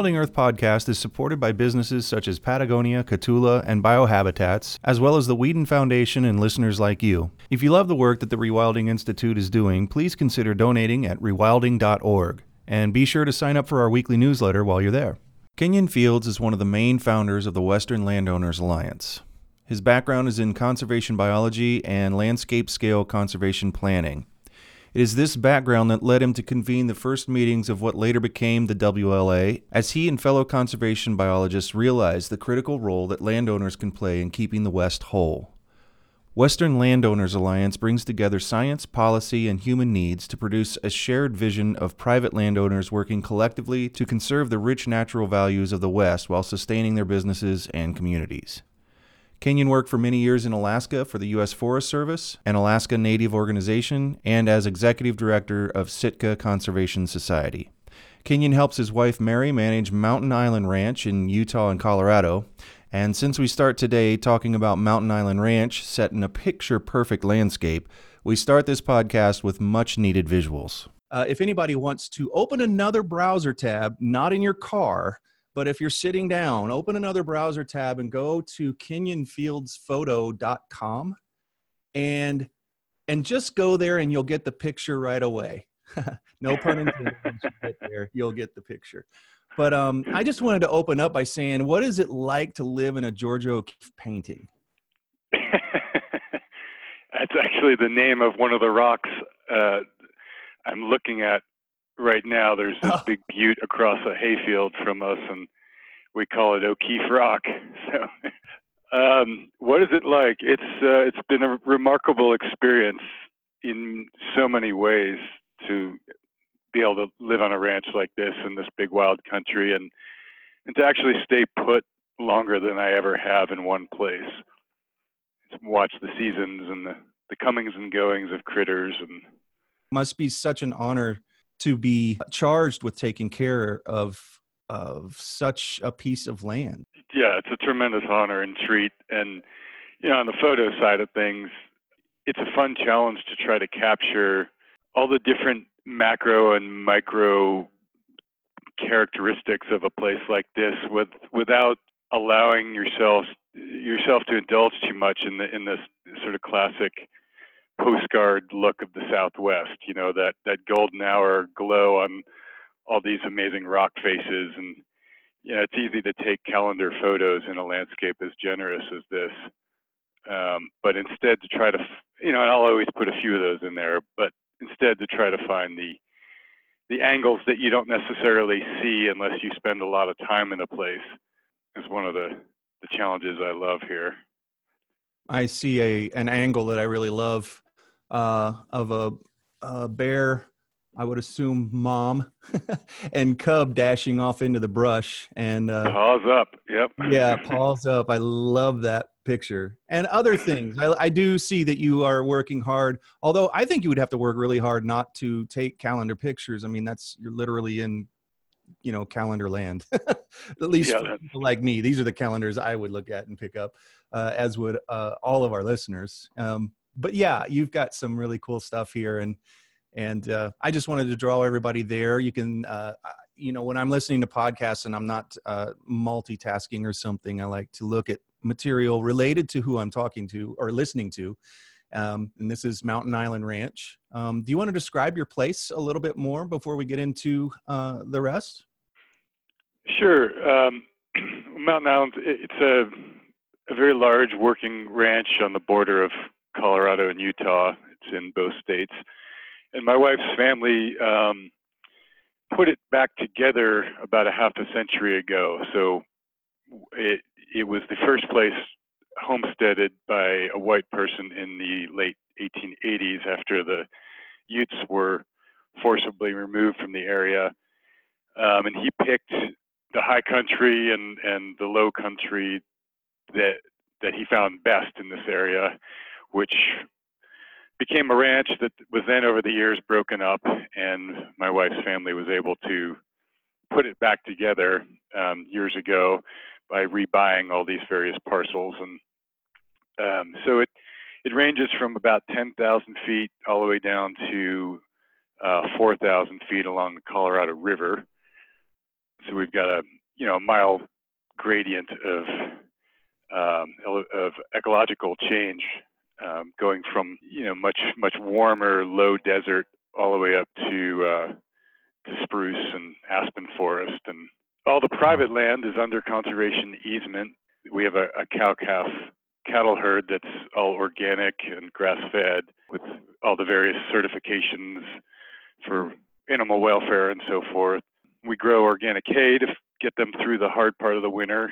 Rewilding Earth podcast is supported by businesses such as Patagonia, Catula, and Biohabitats, as well as the Weeden Foundation and listeners like you. If you love the work that the Rewilding Institute is doing, please consider donating at rewilding.org. And be sure to sign up for our weekly newsletter while you're there. Kenyon Fields is one of the main founders of the Western Landowners Alliance. His background is in conservation biology and landscape scale conservation planning. It is this background that led him to convene the first meetings of what later became the WLA, as he and fellow conservation biologists realized the critical role that landowners can play in keeping the West whole. Western Landowners Alliance brings together science, policy, and human needs to produce a shared vision of private landowners working collectively to conserve the rich natural values of the West while sustaining their businesses and communities. Kenyon worked for many years in Alaska for the U.S. Forest Service, an Alaska Native organization, and as executive director of Sitka Conservation Society. Kenyon helps his wife Mary manage Mountain Island Ranch in Utah and Colorado. And since we start today talking about Mountain Island Ranch set in a picture perfect landscape, we start this podcast with much needed visuals. Uh, if anybody wants to open another browser tab, not in your car, but if you're sitting down, open another browser tab and go to kenyonfieldsphoto.com and and just go there and you'll get the picture right away. no pun intended. Once you get there, you'll get the picture. But um, I just wanted to open up by saying, what is it like to live in a Georgia O'Keeffe painting? That's actually the name of one of the rocks uh, I'm looking at right now there's this oh. big butte across a hayfield from us, and we call it O'Keefe Rock. So, um, what is it like? It's uh, it's been a remarkable experience in so many ways to be able to live on a ranch like this in this big wild country, and and to actually stay put longer than I ever have in one place. Watch the seasons and the, the comings and goings of critters and must be such an honor to be charged with taking care of of such a piece of land. Yeah, it's a tremendous honor and treat. And you know, on the photo side of things, it's a fun challenge to try to capture all the different macro and micro characteristics of a place like this with without allowing yourself yourself to indulge too much in the in this sort of classic postcard look of the Southwest. You know that that golden hour glow on all these amazing rock faces, and you know it's easy to take calendar photos in a landscape as generous as this. Um, but instead, to try to, you know, and I'll always put a few of those in there. But instead, to try to find the the angles that you don't necessarily see unless you spend a lot of time in a place is one of the the challenges I love here. I see a an angle that I really love uh, of a, a bear I would assume mom and cub dashing off into the brush and uh, paws up. Yep. yeah, paws up. I love that picture and other things. I, I, do see that you are working hard. Although I think you would have to work really hard not to take calendar pictures. I mean, that's you're literally in, you know, calendar land. at least yeah, like me, these are the calendars I would look at and pick up, uh, as would uh, all of our listeners. Um, but yeah, you've got some really cool stuff here, and and uh, I just wanted to draw everybody there. You can, uh, you know, when I'm listening to podcasts and I'm not uh, multitasking or something, I like to look at material related to who I'm talking to or listening to. Um, and this is Mountain Island Ranch. Um, do you want to describe your place a little bit more before we get into uh, the rest? Sure. Um, Mountain Island, it's a, a very large working ranch on the border of Colorado and Utah. It's in both states. And my wife's family um, put it back together about a half a century ago. So it it was the first place homesteaded by a white person in the late 1880s after the Utes were forcibly removed from the area. Um, and he picked the high country and, and the low country that that he found best in this area which became a ranch that was then over the years broken up, and my wife's family was able to put it back together um, years ago by rebuying all these various parcels. And um, so it it ranges from about 10,000 feet all the way down to uh, 4,000 feet along the Colorado River. So we've got a you know a mile gradient of um, of ecological change um, going from you know much much warmer low desert all the way up to uh, to spruce and aspen forest and all the private land is under conservation easement. We have a, a cow calf cattle herd that's all organic and grass fed with all the various certifications for animal welfare and so forth. We grow organic hay to get them through the hard part of the winter.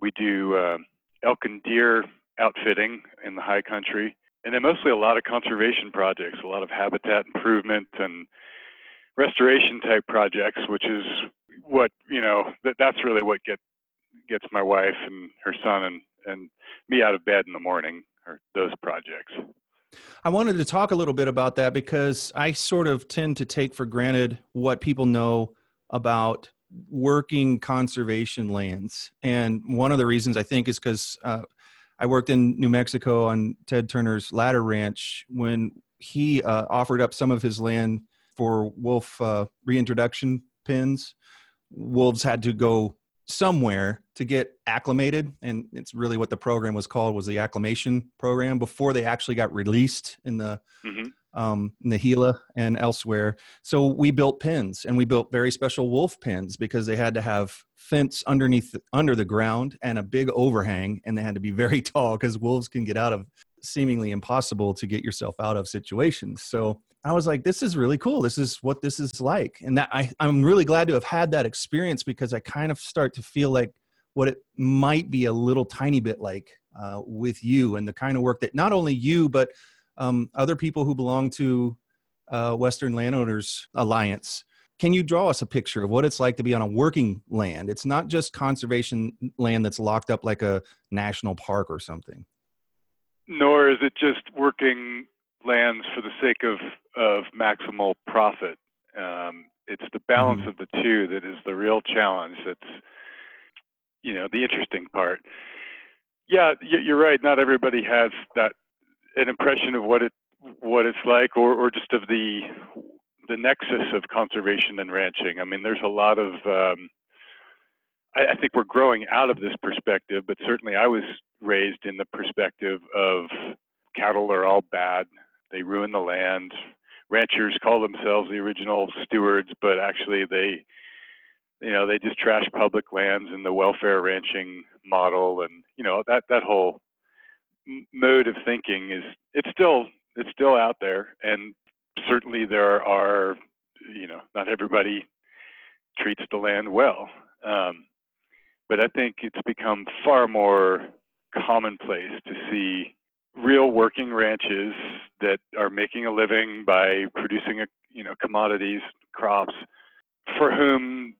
We do uh, elk and deer outfitting in the high country, and then mostly a lot of conservation projects, a lot of habitat improvement and restoration type projects, which is what you know that that's really what get gets my wife and her son and and me out of bed in the morning or those projects. I wanted to talk a little bit about that because I sort of tend to take for granted what people know about working conservation lands. And one of the reasons I think is because uh, I worked in New Mexico on Ted Turner's Ladder Ranch when he uh, offered up some of his land for wolf uh, reintroduction pens. Wolves had to go somewhere to get acclimated and it's really what the program was called was the acclimation program before they actually got released in the mm-hmm. Um, Gila and elsewhere so we built pens and we built very special wolf pens because they had to have fence underneath under the ground and a big overhang and they had to be very tall because wolves can get out of seemingly impossible to get yourself out of situations so I was like, this is really cool. This is what this is like. And that I, I'm really glad to have had that experience because I kind of start to feel like what it might be a little tiny bit like uh, with you and the kind of work that not only you, but um, other people who belong to uh, Western Landowners Alliance. Can you draw us a picture of what it's like to be on a working land? It's not just conservation land that's locked up like a national park or something. Nor is it just working lands for the sake of, of maximal profit. Um, it's the balance mm-hmm. of the two that is the real challenge. That's you know the interesting part. Yeah, you're right. Not everybody has that an impression of what it what it's like, or or just of the the nexus of conservation and ranching. I mean, there's a lot of um, I, I think we're growing out of this perspective, but certainly I was raised in the perspective of cattle are all bad they ruin the land. Ranchers call themselves the original stewards, but actually they, you know, they just trash public lands in the welfare ranching model, and you know that that whole mode of thinking is it's still it's still out there, and certainly there are, you know, not everybody treats the land well. Um, but I think it's become far more commonplace to see real working ranches that are making a living by producing a, you know commodities crops for whom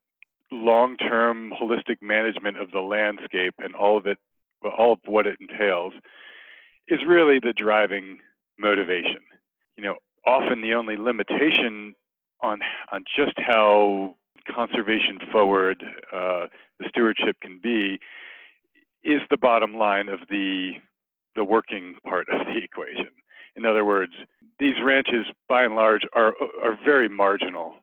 long-term holistic management of the landscape and all of it all of what it entails is really the driving motivation you know often the only limitation on on just how conservation forward uh, the stewardship can be is the bottom line of the the working part of the equation. In other words, these ranches, by and large, are are very marginal,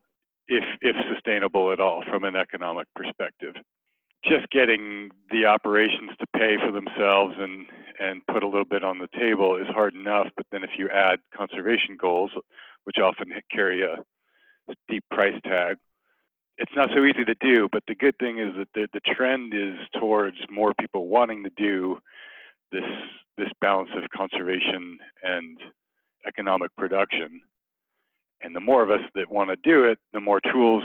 if if sustainable at all, from an economic perspective. Just getting the operations to pay for themselves and and put a little bit on the table is hard enough. But then if you add conservation goals, which often carry a steep price tag, it's not so easy to do. But the good thing is that the, the trend is towards more people wanting to do this this balance of conservation and economic production. And the more of us that want to do it, the more tools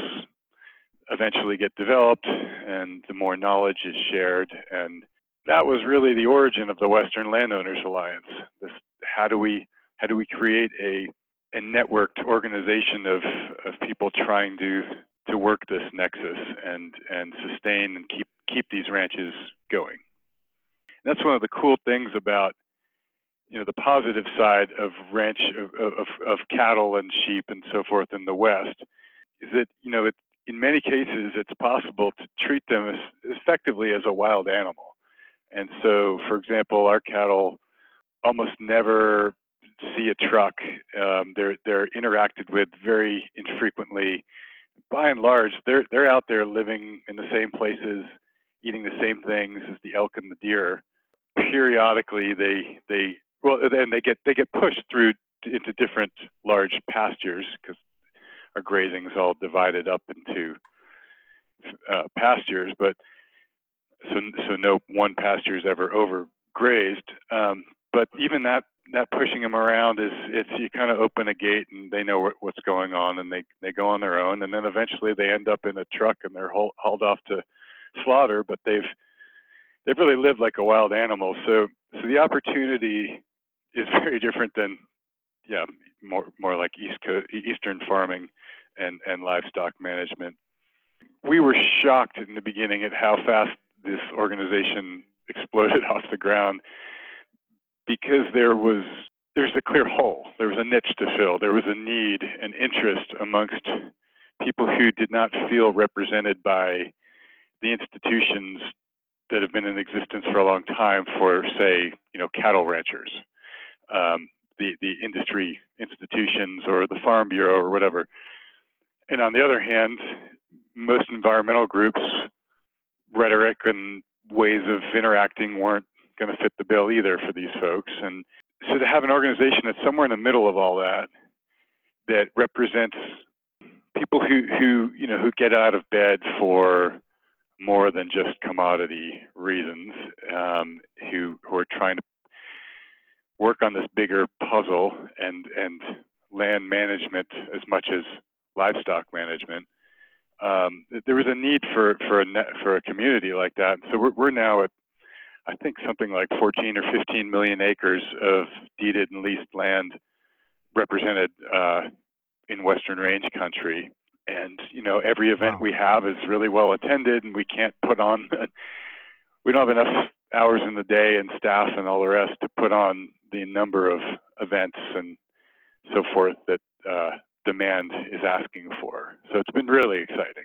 eventually get developed and the more knowledge is shared. And that was really the origin of the Western Landowners Alliance. This, how do we how do we create a a networked organization of, of people trying to to work this nexus and and sustain and keep keep these ranches going that's one of the cool things about you know the positive side of ranch of, of, of cattle and sheep and so forth in the West is that you know it, in many cases it's possible to treat them as effectively as a wild animal. And so, for example, our cattle almost never see a truck. Um, they're they're interacted with very infrequently. By and large, they're they're out there living in the same places, eating the same things as the elk and the deer. Periodically, they they well then they get they get pushed through into different large pastures because our grazing is all divided up into uh, pastures, but so so no one pasture is ever overgrazed. Um, but even that that pushing them around is it's you kind of open a gate and they know what, what's going on and they they go on their own and then eventually they end up in a truck and they're haul, hauled off to slaughter but they've they've really lived like a wild animal so so the opportunity is very different than yeah more more like east coast eastern farming and and livestock management we were shocked in the beginning at how fast this organization exploded off the ground because there was there's a clear hole. There was a niche to fill. There was a need and interest amongst people who did not feel represented by the institutions that have been in existence for a long time for, say, you know, cattle ranchers, um, the the industry institutions or the Farm Bureau or whatever. And on the other hand, most environmental groups, rhetoric and ways of interacting weren't going to fit the bill either for these folks. And so to have an organization that's somewhere in the middle of all that, that represents people who, who you know who get out of bed for more than just commodity reasons, um, who who are trying to work on this bigger puzzle and and land management as much as livestock management. Um, there was a need for for a net, for a community like that. So we're we're now at I think something like 14 or 15 million acres of deeded and leased land represented uh, in Western Range country. And you know, every event wow. we have is really well attended, and we can't put on. we don't have enough hours in the day and staff and all the rest to put on the number of events and so forth that uh, demand is asking for. So it's been really exciting.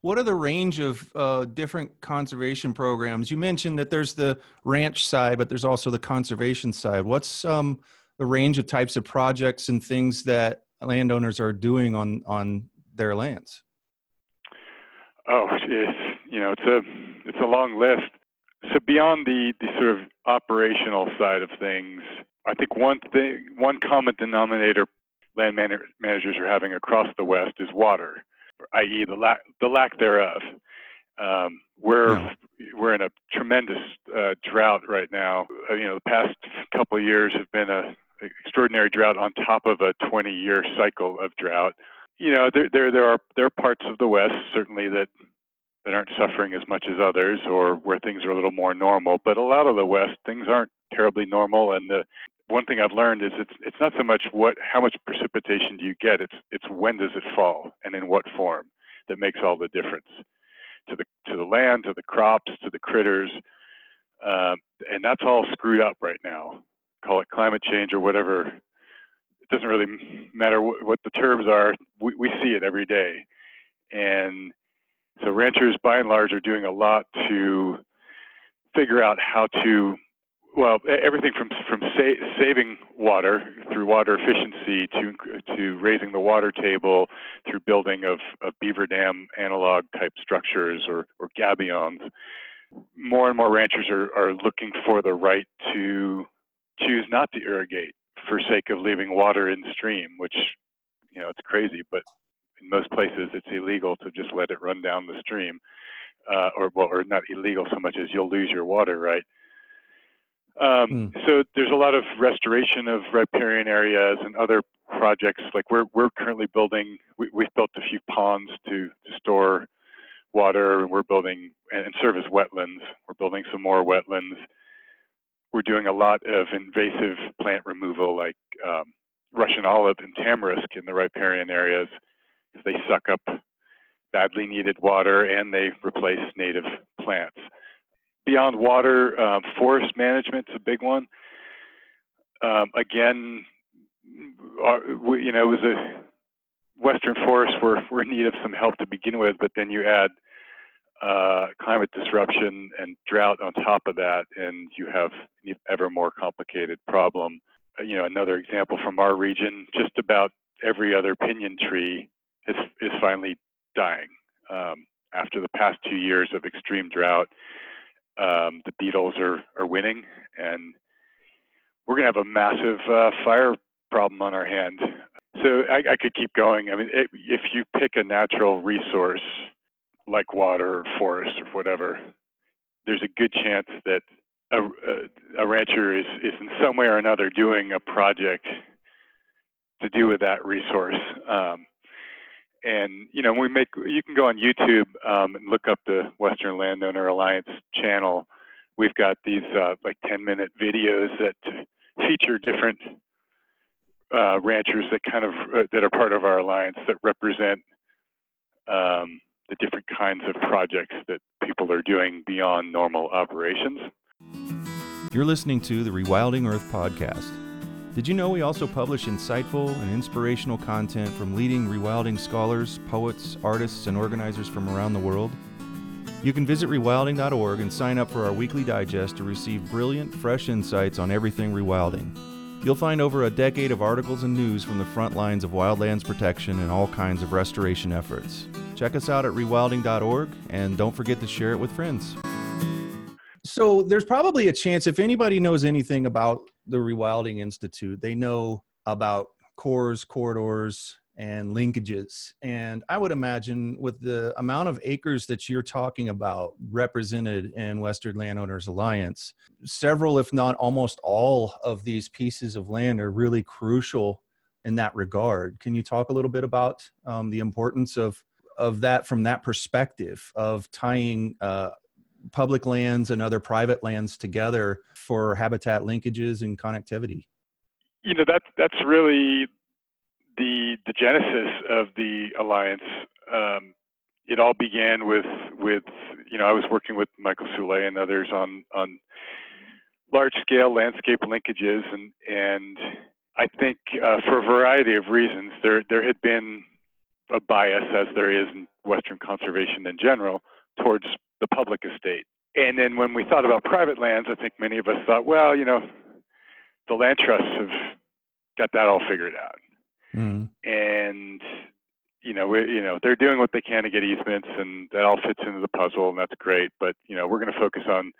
What are the range of uh, different conservation programs? You mentioned that there's the ranch side, but there's also the conservation side. What's um, the range of types of projects and things that landowners are doing on on their lands? Oh, it's you know it's a it's a long list. So beyond the the sort of operational side of things, I think one thing one common denominator land man- managers are having across the West is water i.e., the lack the lack thereof. Um, we're yeah. we're in a tremendous uh, drought right now. Uh, you know, the past couple of years have been a extraordinary drought on top of a 20-year cycle of drought. You know, there there there are there are parts of the West certainly that that aren't suffering as much as others, or where things are a little more normal. But a lot of the West, things aren't terribly normal, and the one thing I've learned is it's it's not so much what how much precipitation do you get. It's it's when does it fall and in what form that makes all the difference to the to the land, to the crops, to the critters, um, and that's all screwed up right now. Call it climate change or whatever. It doesn't really matter what, what the terms are. We we see it every day, and so ranchers by and large are doing a lot to figure out how to well, everything from from sa- saving water through water efficiency to to raising the water table through building of, of beaver dam analog type structures or, or gabions. More and more ranchers are, are looking for the right to choose not to irrigate for sake of leaving water in stream, which you know it's crazy, but in most places it's illegal to just let it run down the stream, uh, or well, or not illegal so much as you'll lose your water right. Um, mm. So there's a lot of restoration of riparian areas and other projects. Like we're we're currently building. We, we've built a few ponds to, to store water. And we're building and serve as wetlands. We're building some more wetlands. We're doing a lot of invasive plant removal, like um, Russian olive and tamarisk in the riparian areas, because they suck up badly needed water and they replace native plants beyond water, uh, forest management's a big one. Um, again, our, we, you know, it was a western forests were, were in need of some help to begin with, but then you add uh, climate disruption and drought on top of that, and you have an ever more complicated problem. Uh, you know, another example from our region, just about every other pinyon tree is, is finally dying. Um, after the past two years of extreme drought, um, the beetles are, are winning, and we're going to have a massive uh, fire problem on our hand. So I, I could keep going. I mean, it, if you pick a natural resource like water or forest or whatever, there's a good chance that a, a, a rancher is, is in some way or another doing a project to do with that resource. Um, and you know, we make you can go on YouTube um, and look up the Western Landowner Alliance channel. We've got these uh, like 10 minute videos that feature different uh, ranchers that kind of uh, that are part of our alliance that represent um, the different kinds of projects that people are doing beyond normal operations. You're listening to the Rewilding Earth podcast. Did you know we also publish insightful and inspirational content from leading rewilding scholars, poets, artists, and organizers from around the world? You can visit rewilding.org and sign up for our weekly digest to receive brilliant, fresh insights on everything rewilding. You'll find over a decade of articles and news from the front lines of wildlands protection and all kinds of restoration efforts. Check us out at rewilding.org and don't forget to share it with friends. So, there's probably a chance if anybody knows anything about the Rewilding Institute, they know about cores, corridors, and linkages. And I would imagine with the amount of acres that you're talking about represented in Western Landowners Alliance, several, if not almost all, of these pieces of land are really crucial in that regard. Can you talk a little bit about um, the importance of of that from that perspective of tying uh, public lands and other private lands together for habitat linkages and connectivity? You know, that's that's really the the genesis of the alliance. Um, it all began with with you know I was working with Michael Soule and others on on large scale landscape linkages and and I think uh, for a variety of reasons there there had been a bias, as there is in Western conservation in general, towards the public estate. And then when we thought about private lands, I think many of us thought, well, you know, the land trusts have got that all figured out. Mm. And you know, we, you know, they're doing what they can to get easements, and that all fits into the puzzle, and that's great. But you know, we're going to focus on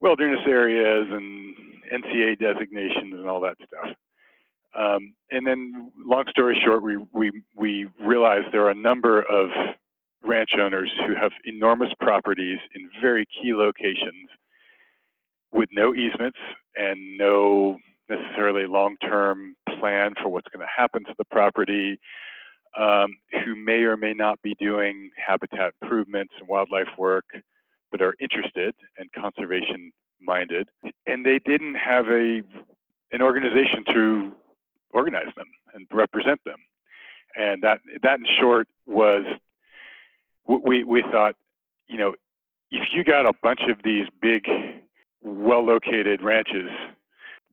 wilderness areas and NCA designations and all that stuff. Um, and then, long story short, we, we, we realized there are a number of ranch owners who have enormous properties in very key locations with no easements and no necessarily long-term plan for what's going to happen to the property, um, who may or may not be doing habitat improvements and wildlife work, but are interested and conservation minded, and they didn't have a an organization to organize them and represent them. And that that in short was we we thought, you know, if you got a bunch of these big, well located ranches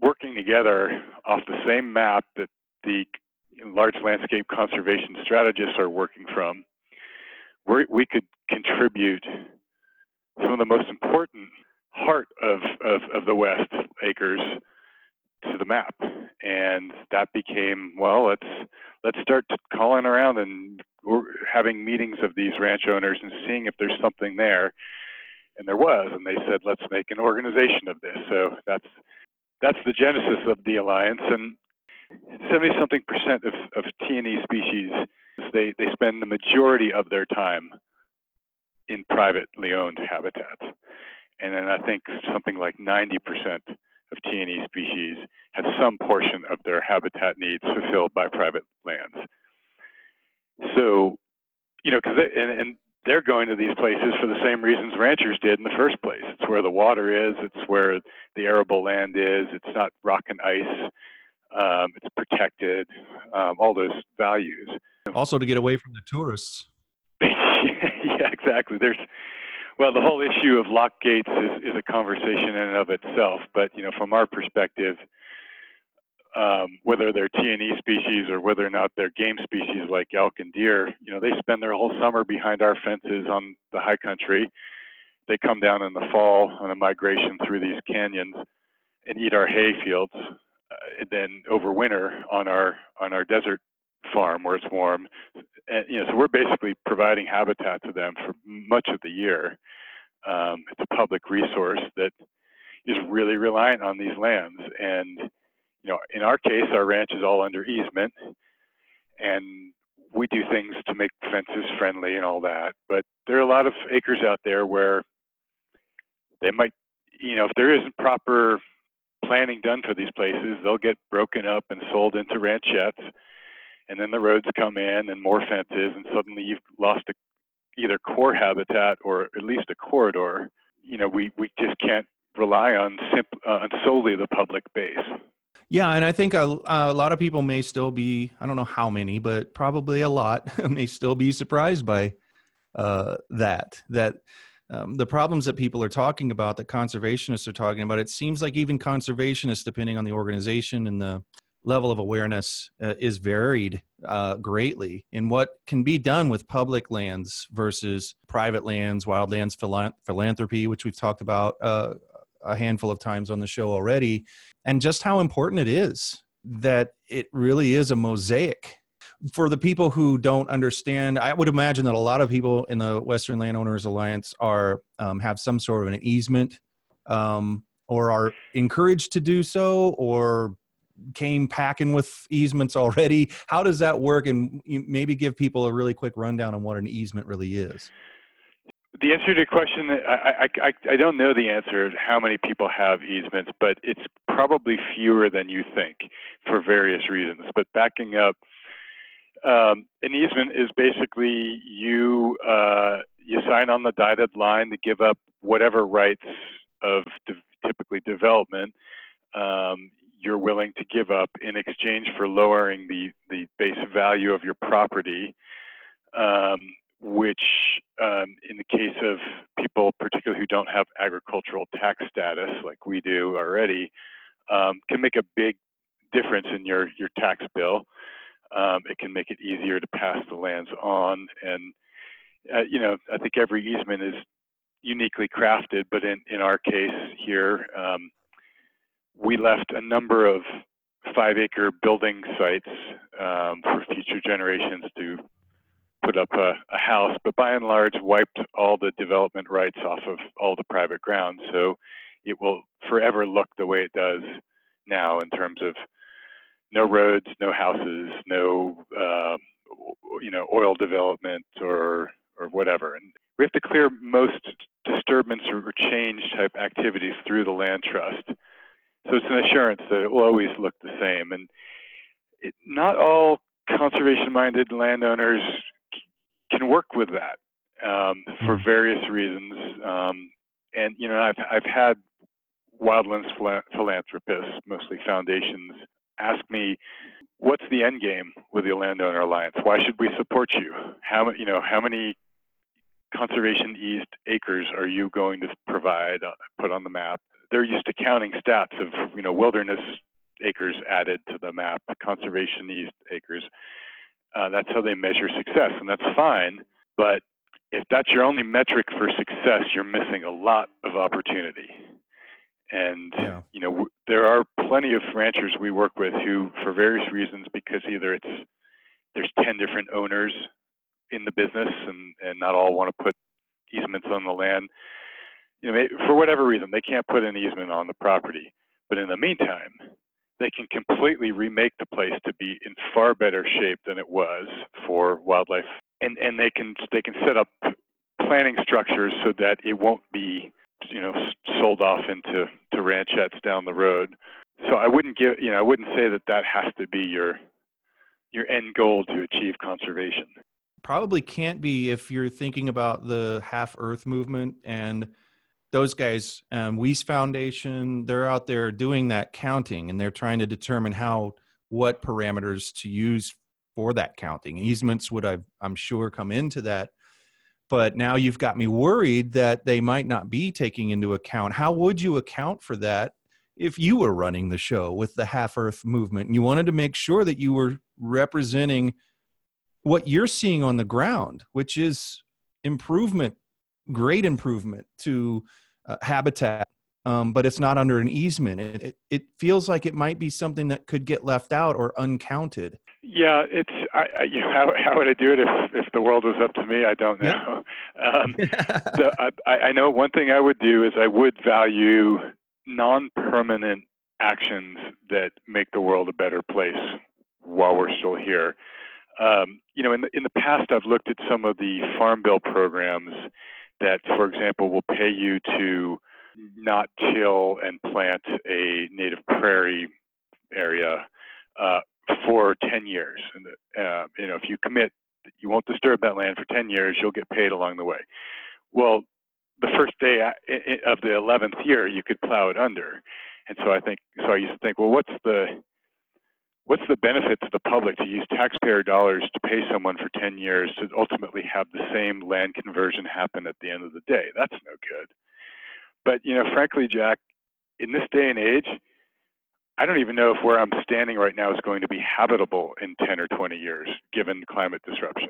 working together off the same map that the large landscape conservation strategists are working from, we we could contribute some of the most important heart of, of, of the West acres to the map. And that became well let's let's start calling around and having meetings of these ranch owners and seeing if there's something there. And there was and they said let's make an organization of this. So that's that's the genesis of the alliance. And 70 something percent of, of T&E species they they spend the majority of their time in privately owned habitats. And then I think something like 90 percent of T&E species have some portion of their habitat needs fulfilled by private lands. So, you know, because and, and they're going to these places for the same reasons ranchers did in the first place. It's where the water is. It's where the arable land is. It's not rock and ice. Um, it's protected. Um, all those values. Also, to get away from the tourists. yeah, exactly. There's well, the whole issue of lock gates is, is a conversation in and of itself. But you know, from our perspective, um, whether they're T&E species or whether or not they're game species like elk and deer, you know, they spend their whole summer behind our fences on the high country. They come down in the fall on a migration through these canyons and eat our hay fields, uh, and then overwinter on our on our desert farm where it's warm. And, you know, so we're basically providing habitat to them for much of the year. Um, it's a public resource that is really reliant on these lands. And, you know, in our case, our ranch is all under easement and we do things to make fences friendly and all that. But there are a lot of acres out there where they might, you know, if there isn't proper planning done for these places, they'll get broken up and sold into ranchettes and then the roads come in and more fences, and suddenly you've lost a, either core habitat or at least a corridor. You know, we, we just can't rely on simp- uh, on solely the public base. Yeah, and I think a, a lot of people may still be, I don't know how many, but probably a lot may still be surprised by uh, that. That um, the problems that people are talking about, that conservationists are talking about, it seems like even conservationists, depending on the organization and the level of awareness uh, is varied uh, greatly in what can be done with public lands versus private lands, wildlands philanthropy, which we've talked about uh, a handful of times on the show already, and just how important it is that it really is a mosaic. For the people who don't understand, I would imagine that a lot of people in the Western Landowners Alliance are um, have some sort of an easement um, or are encouraged to do so or came packing with easements already. How does that work? And maybe give people a really quick rundown on what an easement really is. The answer to your question, I, I, I, don't know the answer how many people have easements, but it's probably fewer than you think for various reasons. But backing up, um, an easement is basically you uh, you sign on the dotted line to give up whatever rights of de- typically development um, you're willing to give up in exchange for lowering the, the base value of your property, um, which um, in the case of people, particularly who don't have agricultural tax status like we do already, um, can make a big difference in your, your tax bill. Um, it can make it easier to pass the lands on. And, uh, you know, I think every easement is uniquely crafted, but in, in our case here, um, we left a number of five acre building sites um, for future generations to put up a, a, house, but by and large wiped all the development rights off of all the private ground. So it will forever look the way it does now in terms of no roads, no houses, no uh, you know oil development or or whatever. And we have to clear most disturbance or change type activities through the land trust. So it's an assurance that it will always look the same. And it, not all conservation-minded landowners can work with that um, for hmm. various reasons. Um, and you know, I've I've had wildlands philanthropists, mostly foundations, ask me, "What's the end game with the Landowner Alliance? Why should we support you? How you know how many conservation eased acres are you going to provide, uh, put on the map?" They're used to counting stats of you know wilderness acres added to the map, conservation acres. Uh, that's how they measure success, and that's fine. But if that's your only metric for success, you're missing a lot of opportunity. And yeah. you know, w- there are plenty of ranchers we work with who, for various reasons, because either it's there's 10 different owners in the business, and and not all want to put easements on the land you know, for whatever reason, they can't put an easement on the property. But in the meantime, they can completely remake the place to be in far better shape than it was for wildlife, and and they can they can set up planning structures so that it won't be you know sold off into to ranchettes down the road. So I wouldn't give you know I wouldn't say that that has to be your your end goal to achieve conservation. Probably can't be if you're thinking about the half Earth movement and those guys, um, Wyss Foundation, they're out there doing that counting and they're trying to determine how, what parameters to use for that counting. Easements would, I've, I'm sure, come into that. But now you've got me worried that they might not be taking into account. How would you account for that if you were running the show with the half earth movement and you wanted to make sure that you were representing what you're seeing on the ground which is improvement great improvement to uh, habitat um, but it's not under an easement it, it, it feels like it might be something that could get left out or uncounted yeah, it's I, I, you know, how how would I do it if if the world was up to me? I don't know. Um, so I, I know one thing I would do is I would value non-permanent actions that make the world a better place while we're still here. Um, you know, in the in the past, I've looked at some of the farm bill programs that, for example, will pay you to not till and plant a native prairie area uh, for 10 years. And uh, you know, if you commit, you won't disturb that land for 10 years. You'll get paid along the way. Well, the first day of the 11th year, you could plow it under. And so I think, so I used to think, well, what's the what's the benefit to the public to use taxpayer dollars to pay someone for 10 years to ultimately have the same land conversion happen at the end of the day? That's no good. But you know, frankly, Jack, in this day and age, I don't even know if where I'm standing right now is going to be habitable in 10 or 20 years, given climate disruption.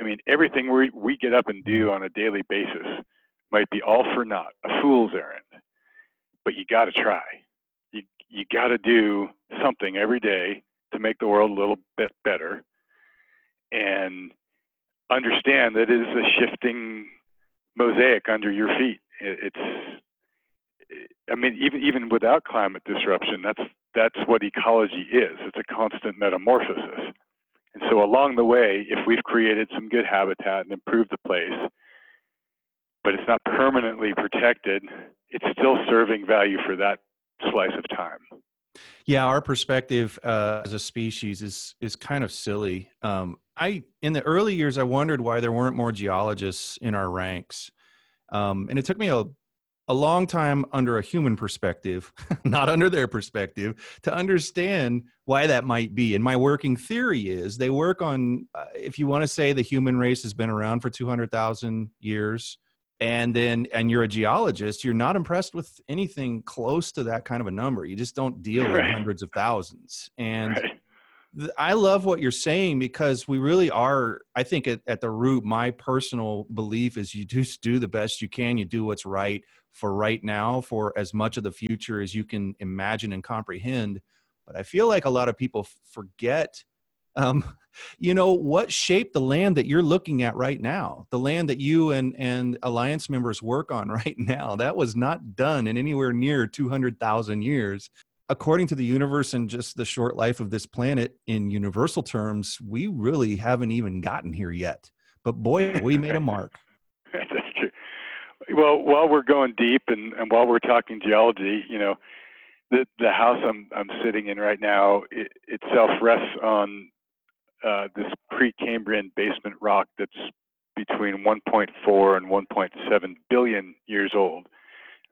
I mean, everything we, we get up and do on a daily basis might be all for naught, a fool's errand. But you got to try. You, you got to do something every day to make the world a little bit better and understand that it is a shifting mosaic under your feet. It's I mean, even even without climate disruption, that's that's what ecology is. It's a constant metamorphosis. And so along the way, if we've created some good habitat and improved the place, but it's not permanently protected, it's still serving value for that slice of time. Yeah, our perspective uh, as a species is is kind of silly. Um, I in the early years, I wondered why there weren't more geologists in our ranks, um, and it took me a a long time under a human perspective, not under their perspective, to understand why that might be. And my working theory is they work on, uh, if you want to say the human race has been around for 200,000 years, and then and you're a geologist you're not impressed with anything close to that kind of a number you just don't deal right. with hundreds of thousands and right. I love what you're saying because we really are. I think at, at, the root, my personal belief is you just do the best you can. You do what's right for right now, for as much of the future as you can imagine and comprehend. But I feel like a lot of people forget, um, you know, what shaped the land that you're looking at right now, the land that you and and alliance members work on right now. That was not done in anywhere near 200,000 years according to the universe and just the short life of this planet in universal terms, we really haven't even gotten here yet. But boy, we made a mark. That's true. Well, while we're going deep and, and while we're talking geology, you know, the the house I'm I'm sitting in right now it, itself rests on uh, this Precambrian basement rock that's between 1.4 and 1.7 billion years old.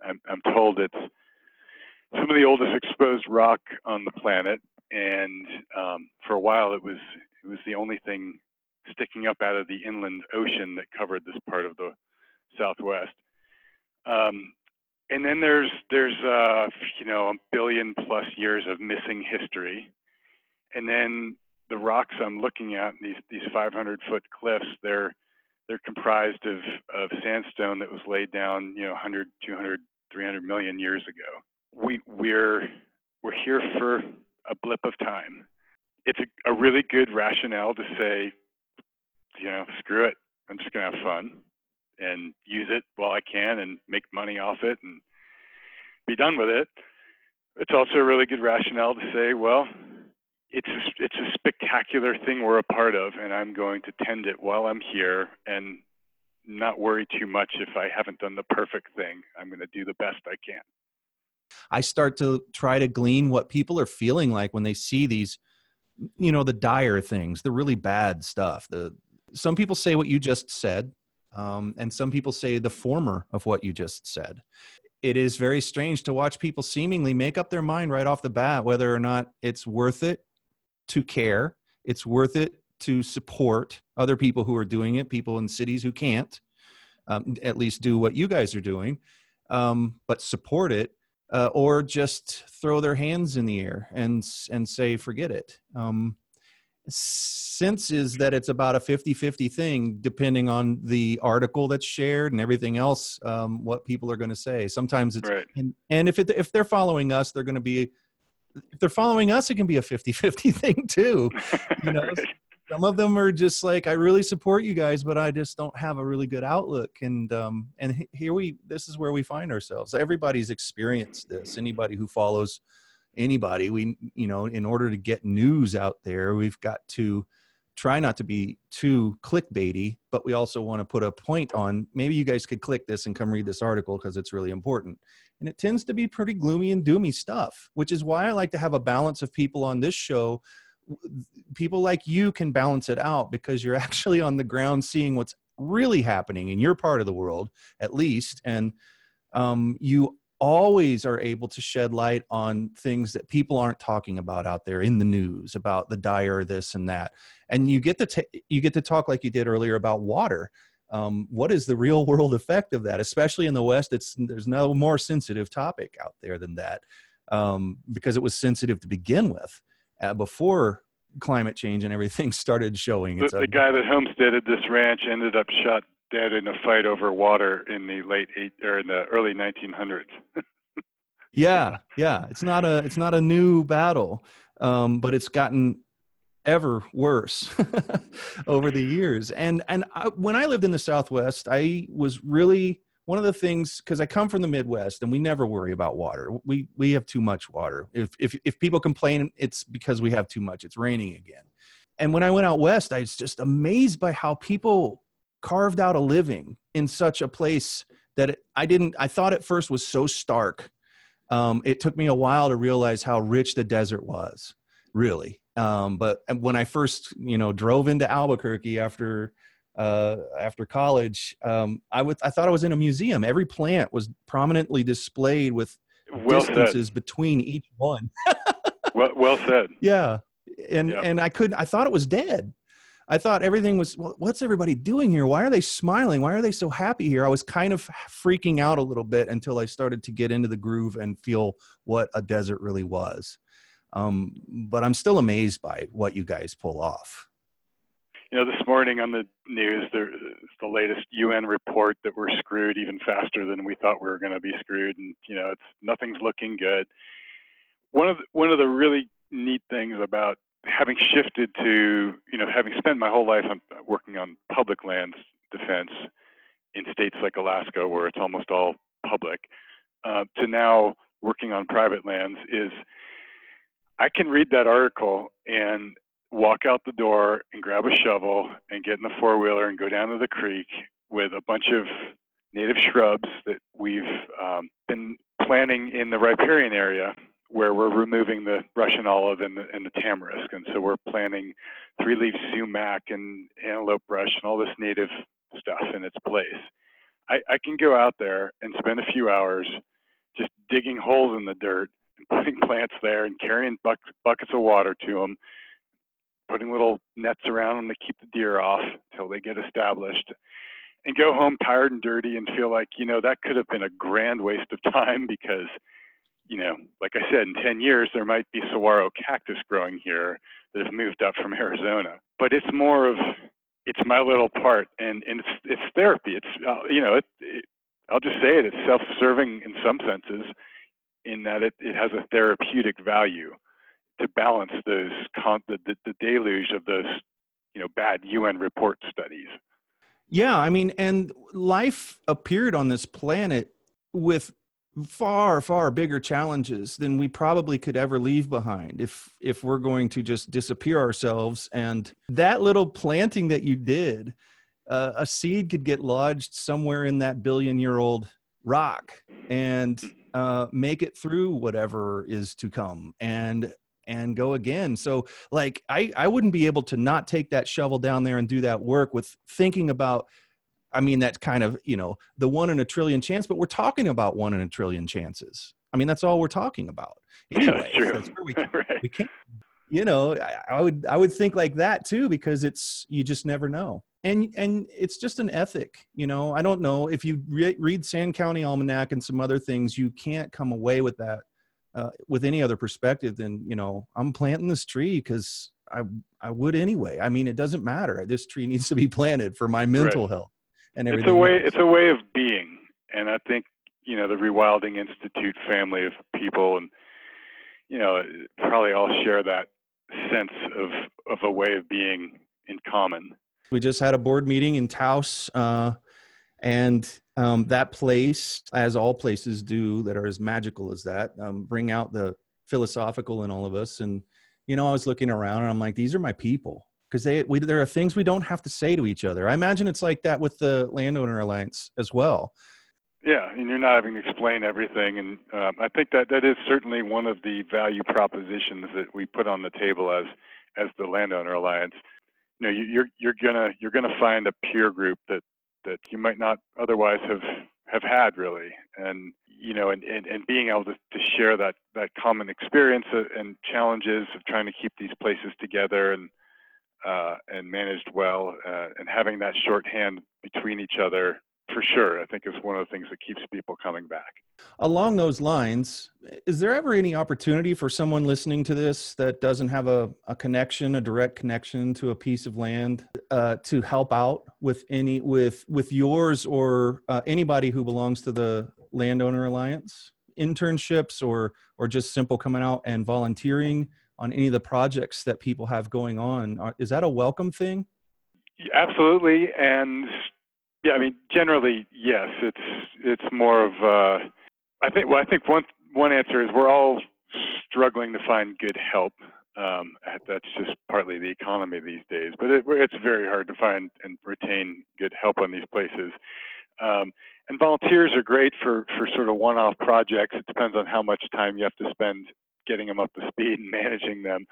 I'm, I'm told it's some of the oldest exposed rock on the planet, and um, for a while it was it was the only thing sticking up out of the inland ocean that covered this part of the Southwest. Um, and then there's there's uh, you know a billion plus years of missing history, and then the rocks I'm looking at these these 500 foot cliffs they're they're comprised of of sandstone that was laid down you know 100 200 300 million years ago we we're we're here for a blip of time. It's a, a really good rationale to say, you know, screw it. I'm just gonna have fun and use it while I can and make money off it and be done with it. It's also a really good rationale to say, well, it's a, it's a spectacular thing we're a part of, and I'm going to tend it while I'm here and not worry too much if I haven't done the perfect thing. I'm going to do the best I can. I start to try to glean what people are feeling like when they see these, you know, the dire things, the really bad stuff. The some people say what you just said, um, and some people say the former of what you just said. It is very strange to watch people seemingly make up their mind right off the bat whether or not it's worth it to care, it's worth it to support other people who are doing it, people in cities who can't, um, at least do what you guys are doing, um, but support it uh, or just throw their hands in the air and and say forget it. Um, sense is that it's about a 50-50 thing depending on the article that's shared and everything else um, what people are going to say sometimes it's right. and, and if it, if they're following us they're going to be if they're following us it can be a 50-50 thing too. You know Right. some of them are just like i really support you guys but i just don't have a really good outlook. And um and here we this is where we find ourselves. Everybody's experienced this. Anybody who follows anybody we you know in order to get news out there we've got to try not to be too clickbaity but we also want to put a point on maybe you guys could click this and come read this article because it's really important and it tends to be pretty gloomy and doomy stuff which is why i like to have a balance of people on this show. People like you can balance it out because you're actually on the ground seeing what's really happening in your part of the world at least. And um, you always are able to shed light on things that people aren't talking about out there in the news about the dire this and that. And you get to ta- you get to talk like you did earlier about water um, what is the real world effect of that especially in the west it's there's no more sensitive topic out there than that um, because it was sensitive to begin with uh, before climate change and everything started showing The, the guy that homesteaded this ranch ended up shot dead in a fight over water in the late eight or in the early 1900s. yeah yeah it's not a it's not a new battle um, but it's gotten ever worse over the years. And and I, when i lived in the southwest i was really one of the things because i come from the midwest and we never worry about water. We we have too much water. If if if people complain it's because we have too much. It's raining again. And when i went out west i was just amazed by how people carved out a living in such a place that i didn't i thought at first was so stark. Um, it took me a while to realize how rich the desert was really um, but when i first you know drove into albuquerque after uh, after college um, I would I thought I was in a museum. Every plant was prominently displayed with Well said. distances between each one. Well, well said. Yeah, and Yeah. and I couldn't. I thought it was dead. I thought everything was. "Well, What's everybody doing here? Why are they smiling? Why are they so happy here? I was kind of freaking out a little bit until I started to get into the groove and feel what a desert really was. Um, but I'm still amazed by what you guys pull off. You know, this morning on the news, there's the latest UN report that we're screwed even faster than we thought we were going to be screwed, and you know, it's nothing's looking good. One of the, one of the really neat things about having shifted to, you know, having spent my whole life on working on public lands defense in states like Alaska, where it's almost all public, uh, to now working on private lands is I can read that article and walk out the door and grab a shovel and get in the four wheeler and go down to the creek with a bunch of native shrubs that we've um, been planting in the riparian area where we're removing the Russian olive and the, and the tamarisk. And so we're planting three leaf sumac and antelope brush and all this native stuff in its place. I, I can go out there and spend a few hours just digging holes in the dirt putting plants there and carrying buck, buckets of water to them, putting little nets around them to keep the deer off until they get established, and go home tired and dirty and feel like, you know, that could have been a grand waste of time because, you know, like I said, in 10 years, there might be saguaro cactus growing here that have moved up from Arizona. But it's more of, it's my little part and, and it's, it's therapy. It's, uh, you know, it, it, I'll just say it, it's self-serving in some senses in that it, it has a therapeutic value to balance those con- the, the, the deluge of those you know bad UN report studies. Yeah, I mean, and life appeared on this planet with far far bigger challenges than we probably could ever leave behind if if we're going to just disappear ourselves. And that little planting that you did uh, a seed could get lodged somewhere in that billion year old rock. And uh, make it through whatever is to come and and go again so like i i wouldn't be able to not take that shovel down there and do that work with thinking about i mean that's kind of you know the one in a trillion chance but we're talking about one in a trillion chances i mean that's all we're talking about anyway true. that's where we right. we can't you know, I, I would I would think like that too because it's you just never know. And and it's just an ethic, you know. I don't know if you re- read Sand County Almanac and some other things, you can't come away with that uh, with any other perspective than you know I'm planting this tree because I I would anyway. I mean, it doesn't matter. This tree needs to be planted for my mental right. health and everything. It's a way. Else. It's a way of being, and I think you know the Rewilding Institute family of people, and you know probably all share that sense of of a way of being in common. We just had a board meeting in Taos, uh, and um, that place, as all places do that are as magical as that, um, bring out the philosophical in all of us. And you know, I was looking around and I'm like, these are my people because they we, there are things we don't have to say to each other. I imagine it's like that with the landowner alliance as well. Yeah, and you're not having to explain everything, and um, I think that that is certainly one of the value propositions that we put on the table as as the landowner alliance. You know, you, you're you're gonna you're gonna find a peer group that that you might not otherwise have have had really, and you know, and, and, and being able to, to share that that common experience uh, and challenges of trying to keep these places together and uh, and managed well, uh, and having that shorthand between each other for sure, I think is one of the things that keeps people coming back. Along those lines, is there ever any opportunity for someone listening to this that doesn't have a, a connection, a direct connection to a piece of land, uh, to help out with any with with yours or uh, anybody who belongs to the landowner alliance? Internships or or just simple coming out and volunteering on any of the projects that people have going on. Uh, is that a welcome thing? Absolutely, and yeah, I mean, generally, yes. It's it's more of uh, I think. Well, I think one one answer is we're all struggling to find good help. Um, that's just partly the economy these days, but it, it's very hard to find and retain good help on these places. Um, and volunteers are great for for sort of one-off projects. It depends on how much time you have to spend getting them up to speed and managing them,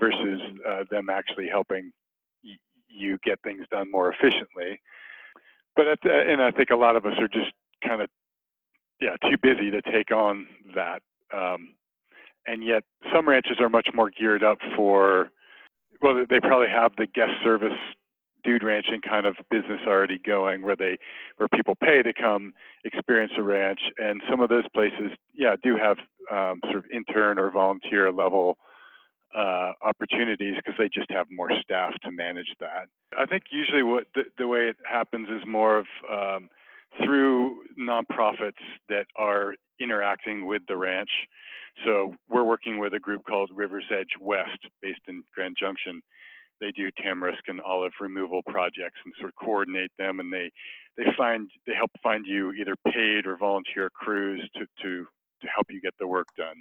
versus uh, them actually helping y- you get things done more efficiently but the, and I think a lot of us are just kind of yeah too busy to take on that. Um, and yet some ranches are much more geared up for well they probably have the guest service dude ranching kind of business already going where they where people pay to come experience a ranch and some of those places yeah do have um, sort of intern or volunteer level uh, opportunities because they just have more staff to manage that. I think usually what the, the way it happens is more of um, through nonprofits that are interacting with the ranch. So we're working with a group called River's Edge West, based in Grand Junction. They do tamarisk and olive removal projects and sort of coordinate them, and they they find they help find you either paid or volunteer crews to to to help you get the work done.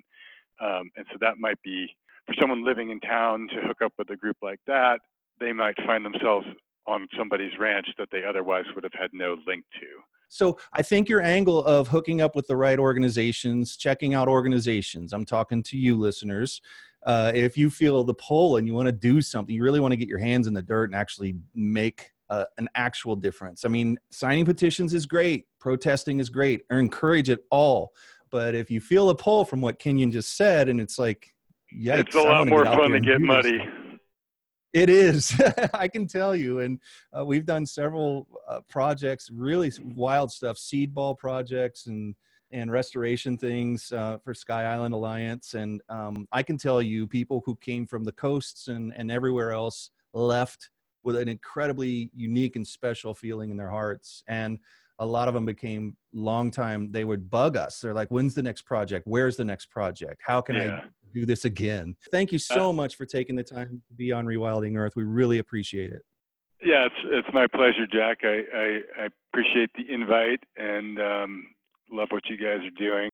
Um, and so that might be for someone living in town to hook up with a group like that, they might find themselves on somebody's ranch that they otherwise would have had no link to. So I think your angle of hooking up with the right organizations, checking out organizations, I'm talking to you listeners. Uh, if you feel the pull and you want to do something, you really want to get your hands in the dirt and actually make uh, an actual difference. I mean, signing petitions is great, protesting is great, or encourage it all. But if you feel a pull from what Kenyon just said, and it's like, yeah, it's a lot more fun to get muddy. It is, I can tell you. And uh, we've done several uh, projects, really wild stuff, seed ball projects and and restoration things uh, for Sky Island Alliance. And um, I can tell you, people who came from the coasts and and everywhere else left with an incredibly unique and special feeling in their hearts. And a lot of them became long time they would bug us they're like when's the next project where's the next project how can yeah. i do this again. Thank you so much for taking the time to be on rewilding earth. We really appreciate it. Yeah it's it's my pleasure jack. I i, I appreciate the invite and um, love what you guys are doing.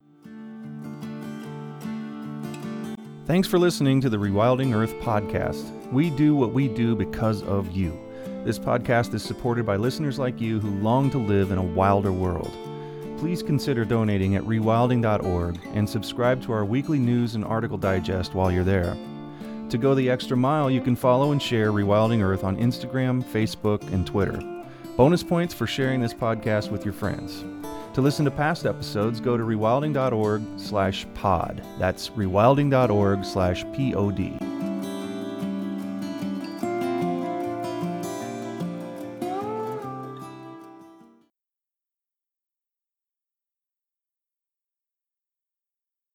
Thanks for listening to the rewilding earth podcast. We do what we do because of you. This podcast is supported by listeners like you who long to live in a wilder world. Please consider donating at rewilding.org and subscribe to our weekly news and article digest while you're there. To go the extra mile, you can follow and share Rewilding Earth on Instagram, Facebook, and Twitter. Bonus points for sharing this podcast with your friends. To listen to past episodes, go to rewilding.org slash pod. That's rewilding.org slash P-O-D.